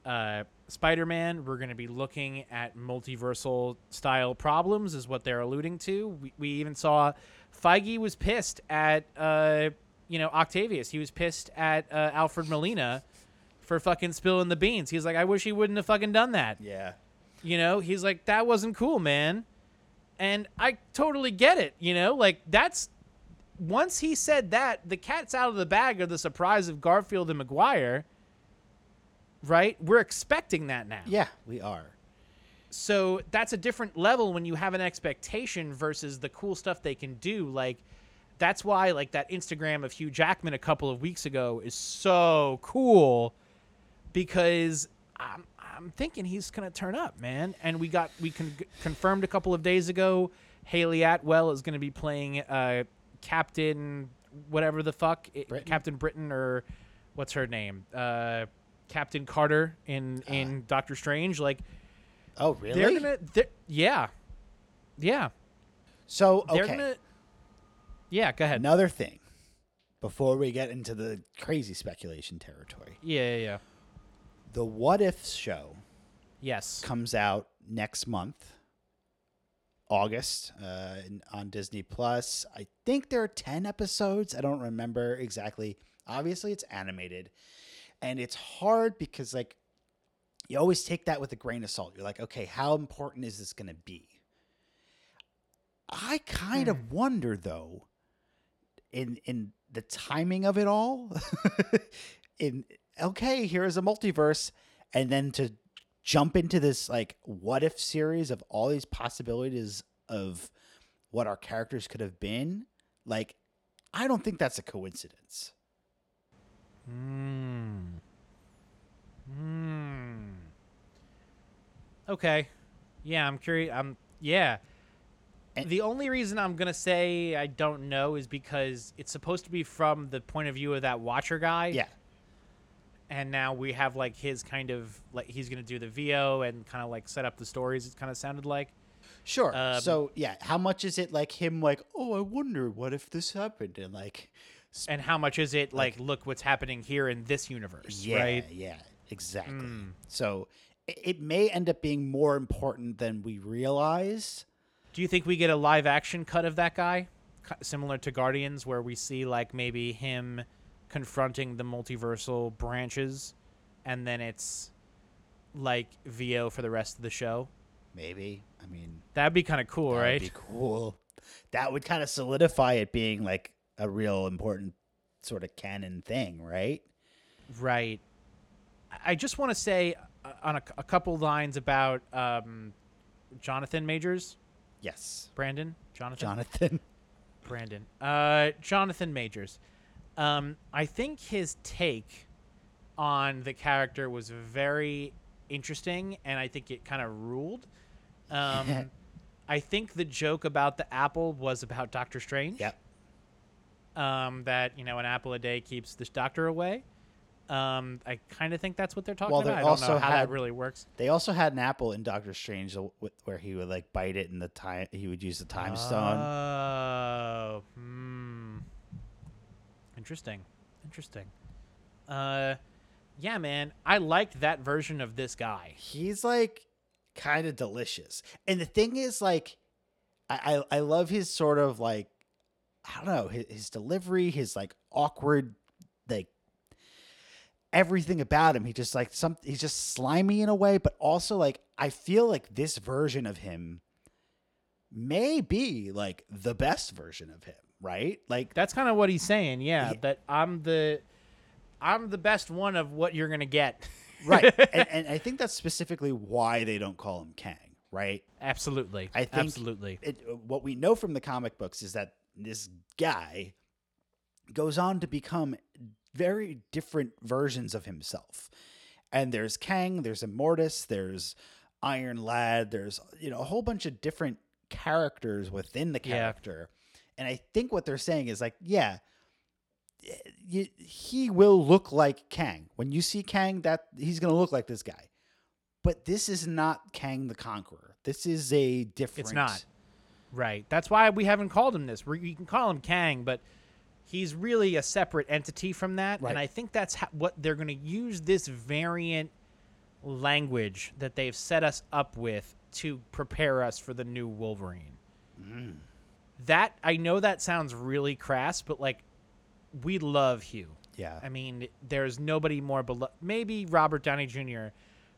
uh, Spider Man, we're going to be looking at multiversal style problems, is what they're alluding to. We, we even saw Feige was pissed at, uh, you know, Octavius. He was pissed at uh, Alfred Molina for fucking spilling the beans. He's like, I wish he wouldn't have fucking done that. Yeah. You know, he's like, that wasn't cool, man. And I totally get it. You know, like that's once he said that, the cat's out of the bag of the surprise of Garfield and Maguire. Right? We're expecting that now. Yeah, we are. So that's a different level when you have an expectation versus the cool stuff they can do. Like, that's why, like, that Instagram of Hugh Jackman a couple of weeks ago is so cool because I'm, I'm thinking he's going to turn up, man. And we got, we con- confirmed a couple of days ago Hayley Atwell is going to be playing uh, Captain, whatever the fuck, it- Britain? Captain Britain or what's her name? Uh, Captain Carter in, in Doctor Strange. Like, Oh, really? they're gonna, they're, yeah, yeah. so, They're okay. gonna, yeah. Go ahead. Another thing before we get into the crazy speculation territory. Yeah, yeah, yeah. The What If show Yes. comes out next month, August, uh, on Disney Plus. I think there are 10 episodes. I don't remember exactly. Obviously, it's animated. And it's hard because, like, you always take that with a grain of salt. You're like, okay, how important is this going to be? I kind of wonder, though, in in the timing of it all. in okay, here is a multiverse, and then to jump into this like what if series of all these possibilities of what our characters could have been. Like, I don't think that's a coincidence. Hmm. Hmm. Okay. Yeah, I'm curious. I'm yeah. And- the only reason I'm gonna say I don't know is because it's supposed to be from the point of view of that Watcher guy. Yeah. And now we have like his kind of like he's gonna do the VO and kind of like set up the stories. It kind of sounded like. Sure. Um, so yeah, how much is it like him like, oh, I wonder what if this happened and like And how much is it like, look what's happening here in this universe, yeah, right? yeah, exactly. Mm. So it, it may end up being more important than we realize. Do you think we get a live action cut of that guy, similar to Guardians, where we see like maybe him confronting the multiversal branches, and then it's like VO for the rest of the show? Maybe. I mean, That'd be kind of cool, that'd right? be cool. That would kind of solidify it being like a real important sort of canon thing, right? Right. I- I just want to say uh, on a, a couple lines about um, Jonathan Majors, Yes. Brandon, Jonathan, Jonathan. Brandon, uh, Jonathan Majors. Um, I think his take on the character was very interesting, and I think it kind of ruled. Um, I think the joke about the apple was about Doctor Strange. Yep. Um, that you know, an apple a day keeps the doctor away. Um, I kind of think that's what they're talking Well, they about. I don't know how that really works. They also had an apple in Doctor Strange uh, where he would like bite it and the time he would use the time stone. Oh, hmm. Interesting. Interesting. Uh, yeah, man, I liked that version of this guy. He's like kind of delicious. And the thing is like I, I I love his sort of like I don't know, his, his delivery, his like awkward like everything about him. He just like some he's just slimy in a way, but also like I feel like this version of him may be like the best version of him, right? Like That's kind of what he's saying. Yeah, Yeah. that I'm the, I'm the best one of what you're gonna get. right and, and i think that's specifically why they don't call him kang right? Absolutely. I think Absolutely. It, what we know from the comic books is that this guy goes on to become very different versions of himself. And there's Kang, there's Immortus, there's Iron Lad, there's you know a whole bunch of different characters within the Yeah. And I think what they're saying is like, yeah, he will look like Kang. When you see Kang, that he's going to look like this guy. But this is not Kang the Conqueror. This is a different. It's not. Right. That's why we haven't called him this. We can call him Kang, but he's really a separate entity from that. Right. And I think that's how, what they're going to use this variant language that they've set us up with to prepare us for the new Wolverine. Mm. That I know that sounds really crass, but like we love Hugh. Yeah. I mean, there's nobody more beloved. Maybe Robert Downey Jr.,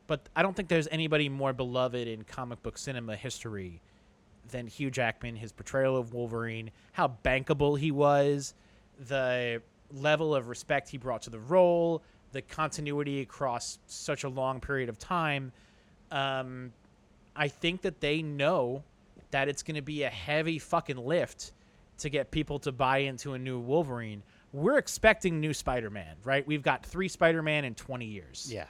but I don't think there's anybody more beloved in comic book cinema history than Hugh Jackman. His portrayal of Wolverine, how bankable he was, the level of respect he brought to the role, the continuity across such a long period of time. Um, I think that they know that it's going to be a heavy fucking lift to get people to buy into a new Wolverine. We're expecting new Spider-Man, right? We've got 3 Spider-Man in 20 years. yeah.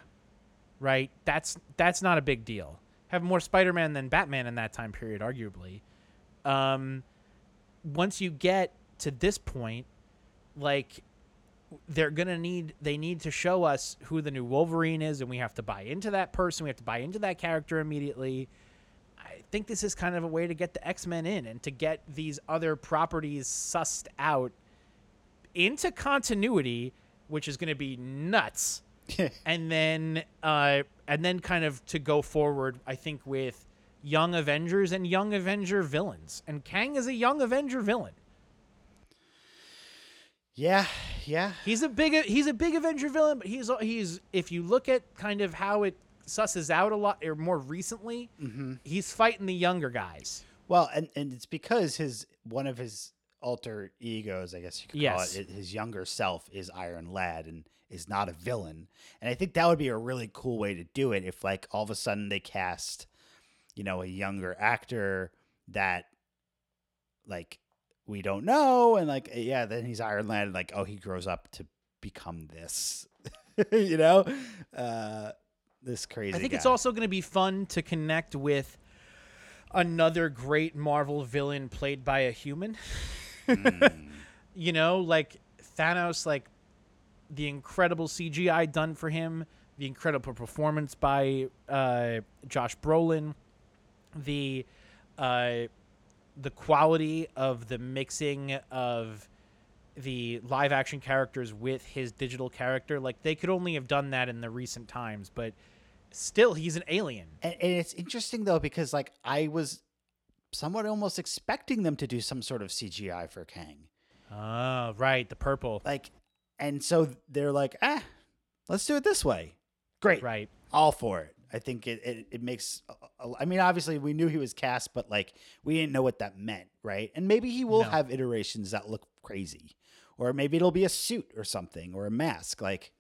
Right? That's that's not a big deal. Have more Spider-Man than Batman in that time period arguably. Um once you get to this point, like they're gonna need they need to show us who the new Wolverine is, and we have to buy into that person. We have to buy into that character immediately. I think this is kind of a way to get the X Men in and to get these other properties sussed out into continuity, which is going to be nuts. and then, uh, and then kind of to go forward. I think with Young Avengers and Young Avenger villains, and Kang is a Young Avenger villain. yeah. Yeah. He's a big he's a big Avenger villain, but he's he's if you look at kind of how it susses out a lot or more recently, he's fighting the younger guys. Well, and, and it's because his one of his alter egos, I guess you could Yes. call it, his younger self is Iron Lad and is not a villain. And I think that would be a really cool way to do it if like all of a sudden they cast, you know, a younger actor that like we don't know and like yeah, then he's Iron Lad and like oh he grows up to become this. you know? Uh this crazy I think it's also going to be fun to connect with another great Marvel villain played by a human. you know, like Thanos, like the incredible CGI done for him, the incredible performance by uh, Josh Brolin, the uh, the quality of the mixing of the live action characters with his digital character. Like they could only have done that in the recent times, but still, he's an alien. And, and it's interesting though because like I was somewhat almost expecting them to do some sort of CGI for Kang. Oh, right, the purple. Like and so they're like, "Ah, let's do it this way." Great. Right. All for it. I think it it, it makes I mean obviously we knew he was cast but like we didn't know what that meant, right? And maybe he will No. have iterations that look crazy. Or maybe it'll be a suit or something or a mask like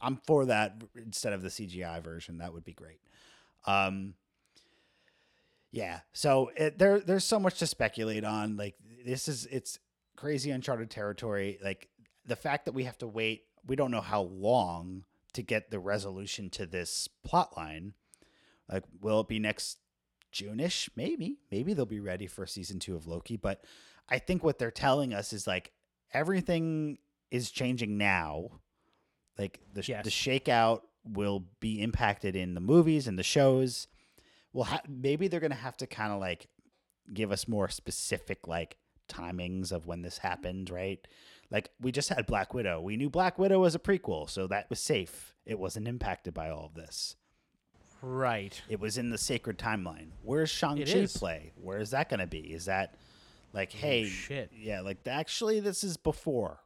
I'm for that instead of the CGI version. That would be great. Um, yeah. So it, there, there's so much to speculate on. Like this is it's crazy uncharted territory. Like the fact that we have to wait, we don't know how long to get the resolution to this plot line. Like, will it be next June-ish? Maybe. Maybe they'll be ready for season two of Loki. But I think what they're telling us is like everything is changing now like the Yes. the shakeout will be impacted in the movies and the shows. Well, ha- maybe they're gonna have to kind of like give us more specific like timings of when this happened, right? Like we just had Black Widow. We knew Black Widow was a prequel, so that was safe. It wasn't impacted by all of this. Right. It was in the sacred timeline. Where's Shang Chi is. play? Where is that gonna be? Is that like, oh, hey, shit. yeah, like actually this is before,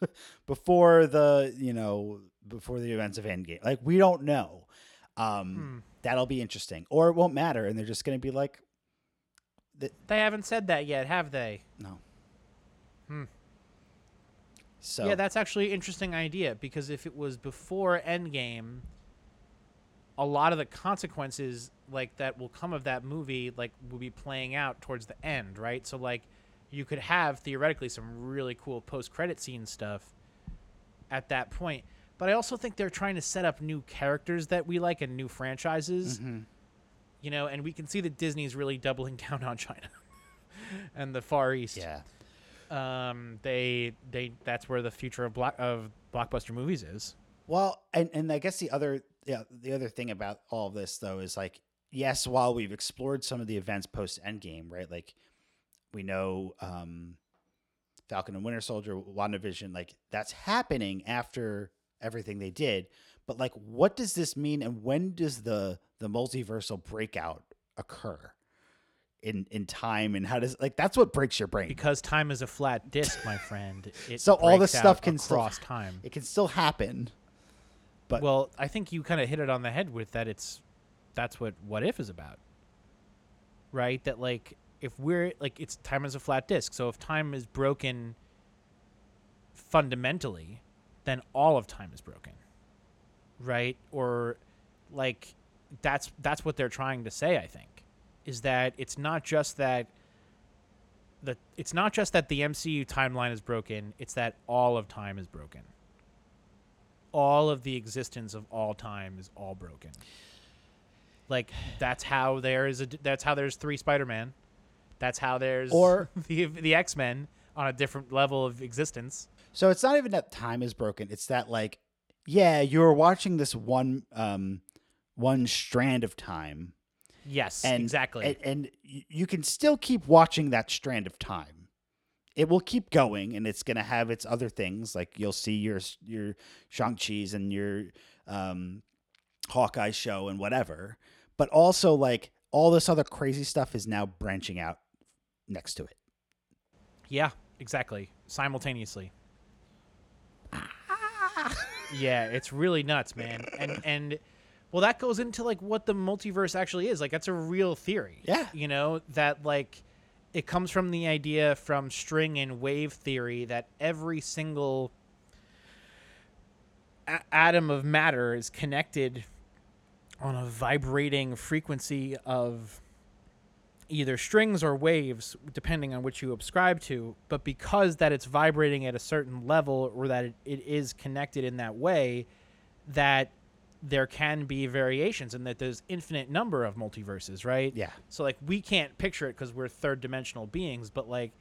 before the you know before the events of Endgame. Like we don't know. Um, That'll be interesting, or it won't matter, and they're just gonna be like, They haven't said that yet, have they? no. Hmm. So Yeah, that's actually an interesting idea because if it was before Endgame, a lot of the consequences like that will come of that movie like will be playing out towards the end, right? So like you could have theoretically some really cool post credit scene stuff at that point. But I also think they're trying to set up new characters that we like and new franchises. You know, and we can see that Disney's really doubling down on China and the Far East. Yeah. Um, they they that's where the future of block of blockbuster movies is. Well, and and I guess the other yeah the other thing about all of this though is like yes, while we've explored some of the events post Endgame, right? Like we know um, Falcon and Winter Soldier, WandaVision, like that's happening after everything they did. But like, what does this mean, and when does the the multiversal breakout occur in in time, and how does like that's what breaks your brain? Because time is a flat disc, my friend. It So all this stuff can cross time. it can still happen. but- well, I think you kind of hit it on the head with that. It's that's what what if is about, right? That like if we're like it's time is a flat disc. So if time is broken fundamentally, then all of time is broken, right? Or like that's that's what they're trying to say. I think is that it's not just that the it's not just that the MCU timeline is broken. It's that all of time is broken all of the existence of all time is all broken. Like that's how there is a that's how there's three Spider-Man. That's how there's Or- the the X-Men on a different level of existence. So it's not even that time is broken. It's that like, yeah, you're watching this one um one strand of time. Yes, And exactly. And, and you can still keep watching that strand of time. It will keep going and it's gonna have its other things. Like you'll see your your Shang-Chi's and your um Hawkeye show and whatever. But also like all this other crazy stuff is now branching out next to it. yeah, exactly. Simultaneously. yeah, it's really nuts, man. And and well that goes into like what the multiverse actually is. Like that's a real theory. Yeah. You know, that like it comes from the idea from string and wave theory that every single a- atom of matter is connected on a vibrating frequency of either strings or waves depending on which you subscribe to but because that it's vibrating at a certain level or that it, it is connected in that way that there can be variations and that there's infinite number of multiverses right Yeah. so like we can't picture it because we're third dimensional beings, but like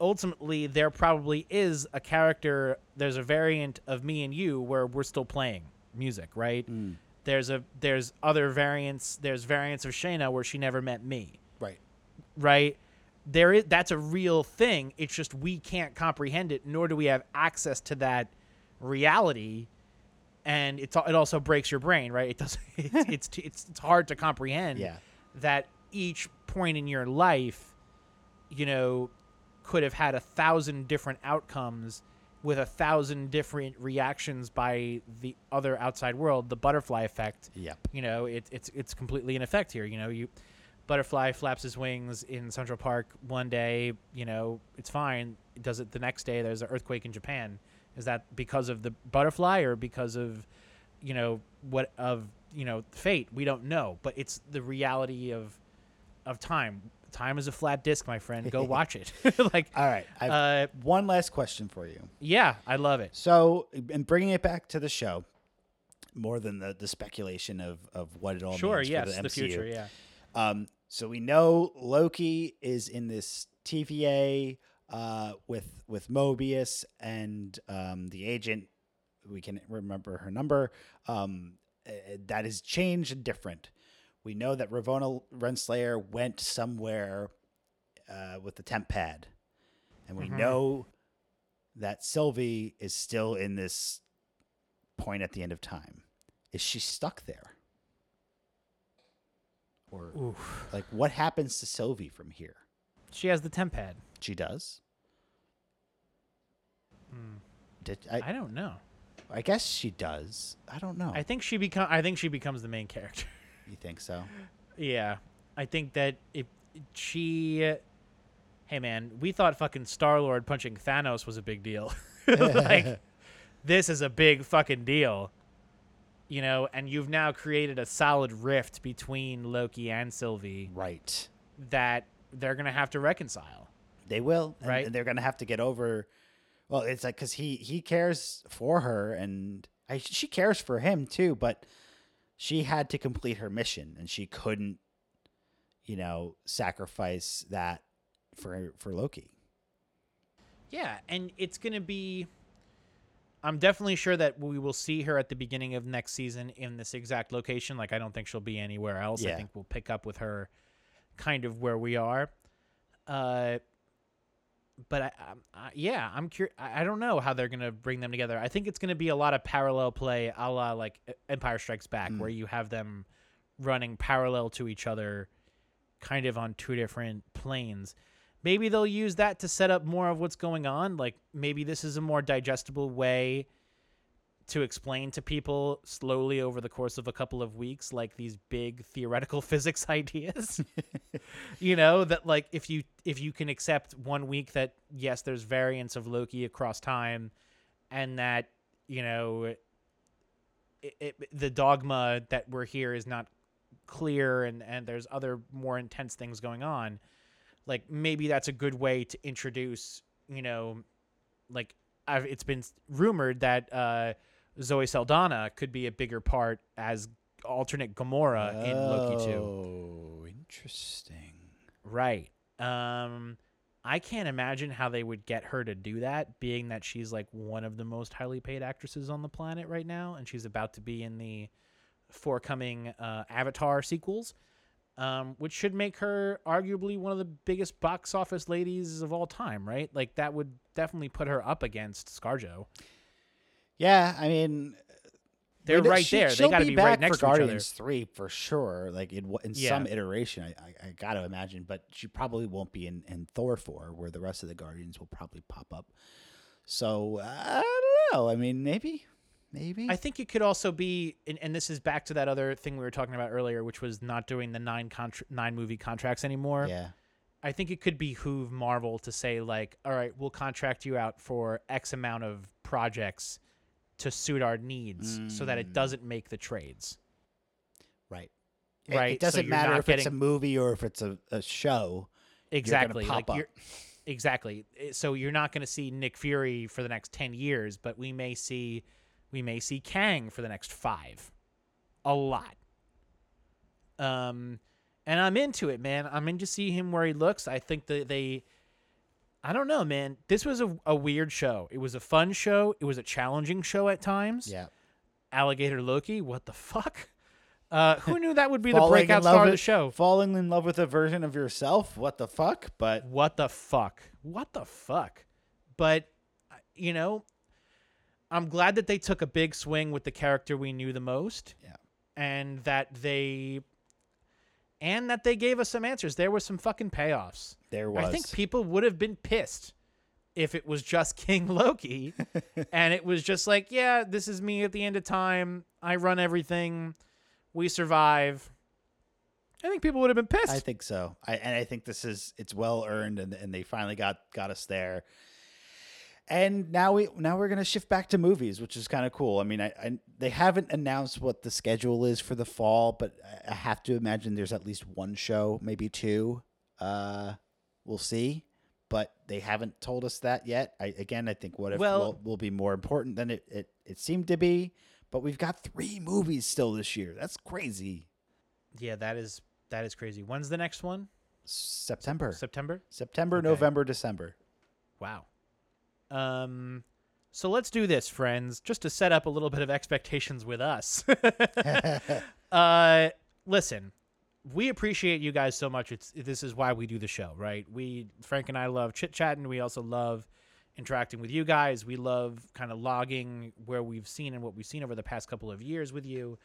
ultimately there probably is a character. There's a variant of me and you where we're still playing music, right? Mm. There's a there's other variants. There's variants of Shayna where she never met me, Right. There is that's a real thing. It's just we can't comprehend it, nor do we have access to that reality. And it's it also breaks your brain, right? It does. It's it's it's, it's hard to comprehend Yeah. that each point in your life, you know, could have had a thousand different outcomes with a thousand different reactions by the other outside world. The butterfly effect. Yep. You know, it, it's it's completely in effect here. You know, you butterfly flaps his wings in Central Park one day. You know, it's fine. It does it the next day. There's an earthquake in Japan. Is that because of the butterfly or because of, you know, what of you know fate? We don't know, but it's the reality of, of time. Time is a flat disc, my friend. Go watch it. like, All right. Uh, one last question for you. yeah, I love it. So, and bringing it back to the show, more than the, the speculation of, of what it all Sure, means yes, for the, the future, yeah. Um, so we know Loki is in this TVA uh, with with Mobius and um, the agent. We can remember her number. Um, uh, that is changed and different. We know that Ravonna Renslayer went somewhere uh, with the TemPad, and we Mhm. know that Sylvie is still in this point at the end of time. Is she stuck there? Or Oof. like what happens to Sylvie from here? She has the TemPad. She does. Mm. Did I, I don't know. I? guess she does. I don't know. I think she become. I think she becomes the main character. you think so? Yeah, I think that if she, hey man, we thought fucking Star Lord punching Thanos was a big deal. like, this is a big fucking deal. You know, and you've now created a solid rift between Loki and Sylvie Right. that they're gonna have to reconcile. They will, and- Right. And they're gonna have to get over. Well, it's like because he he cares for her, and I, she cares for him too. But she had to complete her mission, and she couldn't, you know, sacrifice that for for Loki. Yeah, and it's going to be. I'm definitely sure that we will see her at the beginning of next season in this exact location. Like, I don't think she'll be anywhere else. I think we'll pick up with her kind of where we are. Uh, but I, I, I yeah, I'm curious. I don't know how they're going to bring them together. I think it's going to be a lot of parallel play, a la like Empire Strikes Back, Mm. where you have them running parallel to each other, kind of on two different planes maybe they'll use that to set up more of what's going on. Like maybe this is a more digestible way to explain to people slowly over the course of a couple of weeks like these big theoretical physics ideas. You know that like if you if you can accept one week that yes there's variants of loki across time and that you know it, it, the dogma that we're here is not clear and and there's other more intense things going on like maybe that's a good way to introduce you know like I've, it's been rumored that uh zoe saldana could be a bigger part as alternate gamora in loki 2 Oh, interesting. right. Um i can't imagine how they would get her to do that being that she's like one of the most highly paid actresses on the planet right now and she's about to be in the forthcoming uh, avatar sequels um, which should make her arguably one of the biggest box office ladies of all time, right? Like that would definitely put her up against ScarJo. Yeah, I mean, They're right she- there. They got to be be back right next for to each other. Guardians Three for sure. Like in in Yeah. some iteration, I, I, I got to imagine, but she probably won't be in, in Thor four, where the rest of the Guardians will probably pop up. So I don't know. I mean, maybe, maybe. I think it could also be, and, and this is back to that other thing we were talking about earlier, which was not doing the nine contra- nine movie contracts anymore. yeah, I think it could behoove Marvel to say like, all right, we'll contract you out for X amount of projects to suit our needs, so that it Mm. doesn't make the trades. right. It- Right, It, doesn't you're matter if it's a movie or if it's a, a show. Exactly. pop like exactly. So you're not going to see Nick Fury for the next 10 years, but we may see we may see Kang for the next 5. A lot. Um and I'm into it, man. I'm in to see him where he looks. I think that they I don't know, man. This was a, a weird show. It was a fun show. It was a challenging show at times. Yeah. Alligator Loki, what the fuck? Uh, who knew that would be the breakout star of the show? Falling in love with a version of yourself. What the fuck? But what the fuck? What the fuck? But uh, you know, I'm glad that they took a big swing with the character we knew the most. Yeah. And that they and that they gave us some answers. There were some fucking payoffs. there was. I think people would have been pissed if it was just King Loki and it was just like, yeah, this is me at the end of time. I run everything. We survive. I think people would have been pissed. I think so. I and I think this is it's well earned, and and they finally got got us there. And now we now we're gonna shift back to movies, which is kind of cool. I mean, I, I they haven't announced what the schedule is for the fall, but I- have to imagine there's at least one show, maybe two. Uh, we'll see, but they haven't told us that yet. I again, I think what if Well- will, will be more important than it, it it seemed to be. But we've got three movies still this year. That's crazy. yeah, that is that is crazy. When's the next one? September. September? September, Okay. November, December. Wow. Um so let's do this, friends, just to set up a little bit of expectations with us. uh listen, we appreciate you guys so much. It's this is why we do the show, right? We Frank and I love chit-chatting. We also love interacting with you guys. We love kind of logging where we've seen and what we've seen over the past couple of years with you.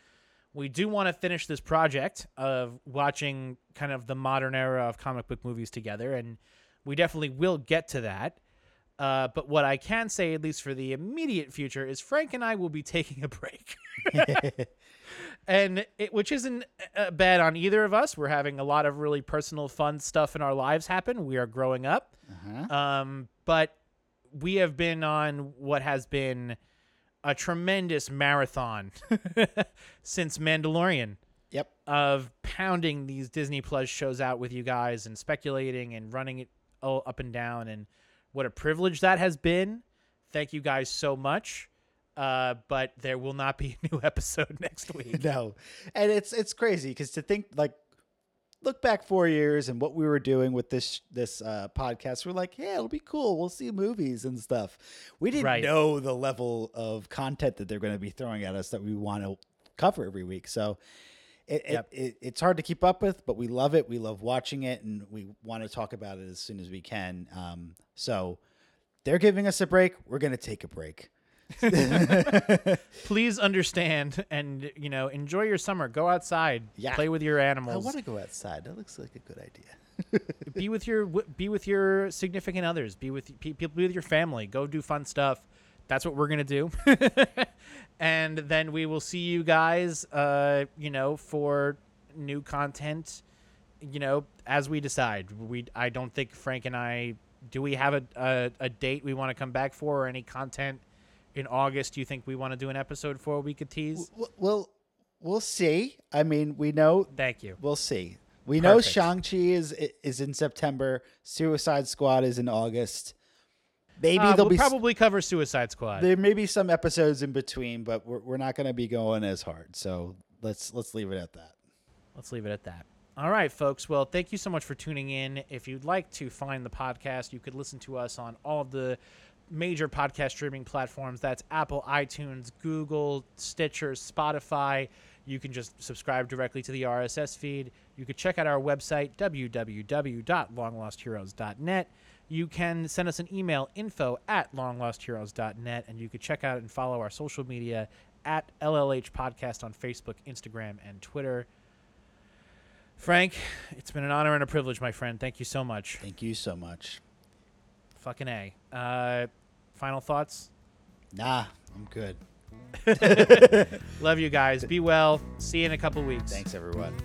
We do want to finish this project of watching kind of the modern era of comic book movies together, and we definitely will get to that. Uh, but what I can say, at least for the immediate future, is Frank and I will be taking a break, and it, which isn't uh, bad on either of us. We're having a lot of really personal, fun stuff in our lives happen. We are growing up, Uh-huh. um, but we have been on what has been a tremendous marathon since Mandalorian Yep. of pounding these Disney Plus shows out with you guys and speculating and running it all up and down and what a privilege that has been. Thank you guys so much. Uh, but there will not be a new episode next week. no, and it's it's crazy because to think like look back four years and what we were doing with this this uh, podcast, we're like, yeah, it'll be cool. We'll see movies and stuff. We didn't Right. know the level of content that they're going to be throwing at us that we want to cover every week. So. It, Yep. it, it, it's hard to keep up with, but we love it. We love watching it, and we want to talk about it as soon as we can. Um, so they're giving us a break. We're going to take a break. Please understand and you know enjoy your summer. Go outside, Yeah. play with your animals. I want to go outside. That looks like a good idea. be with your be with your significant others be with pe- pe- be with your family go do fun stuff that's what we're gonna do and then we will see you guys uh you know for new content you know as we decide we i don't think frank and i do we have a a, a date we want to come back for or any content in august do you think we want to do an episode for we could tease W- We'll we'll see. I mean, we know thank you we'll see. We know Shang Chi is is in September. Suicide Squad is in August. Maybe uh, there'll we'll be probably cover suicide squad there may be some episodes in between, but we're we're not going to be going as hard. So let's let's leave it at that. Let's leave it at that. All right, folks. Well, thank you so much for tuning in. If you'd like to find the podcast, you could listen to us on all of the major podcast streaming platforms. That's Apple, iTunes, Google, Stitcher, Spotify. You can just subscribe directly to the RSS feed. You could check out our website, www.longlostheroes.net. You can send us an email, info at longlostheroes.net, and you could check out and follow our social media at LLH Podcast on Facebook, Instagram, and Twitter. Frank, it's been an honor and a privilege, my friend. Thank you so much. Thank you so much. Fucking A. Uh, final thoughts? Nah, I'm good. Love you guys. Be well. See you in a couple weeks. Thanks everyone.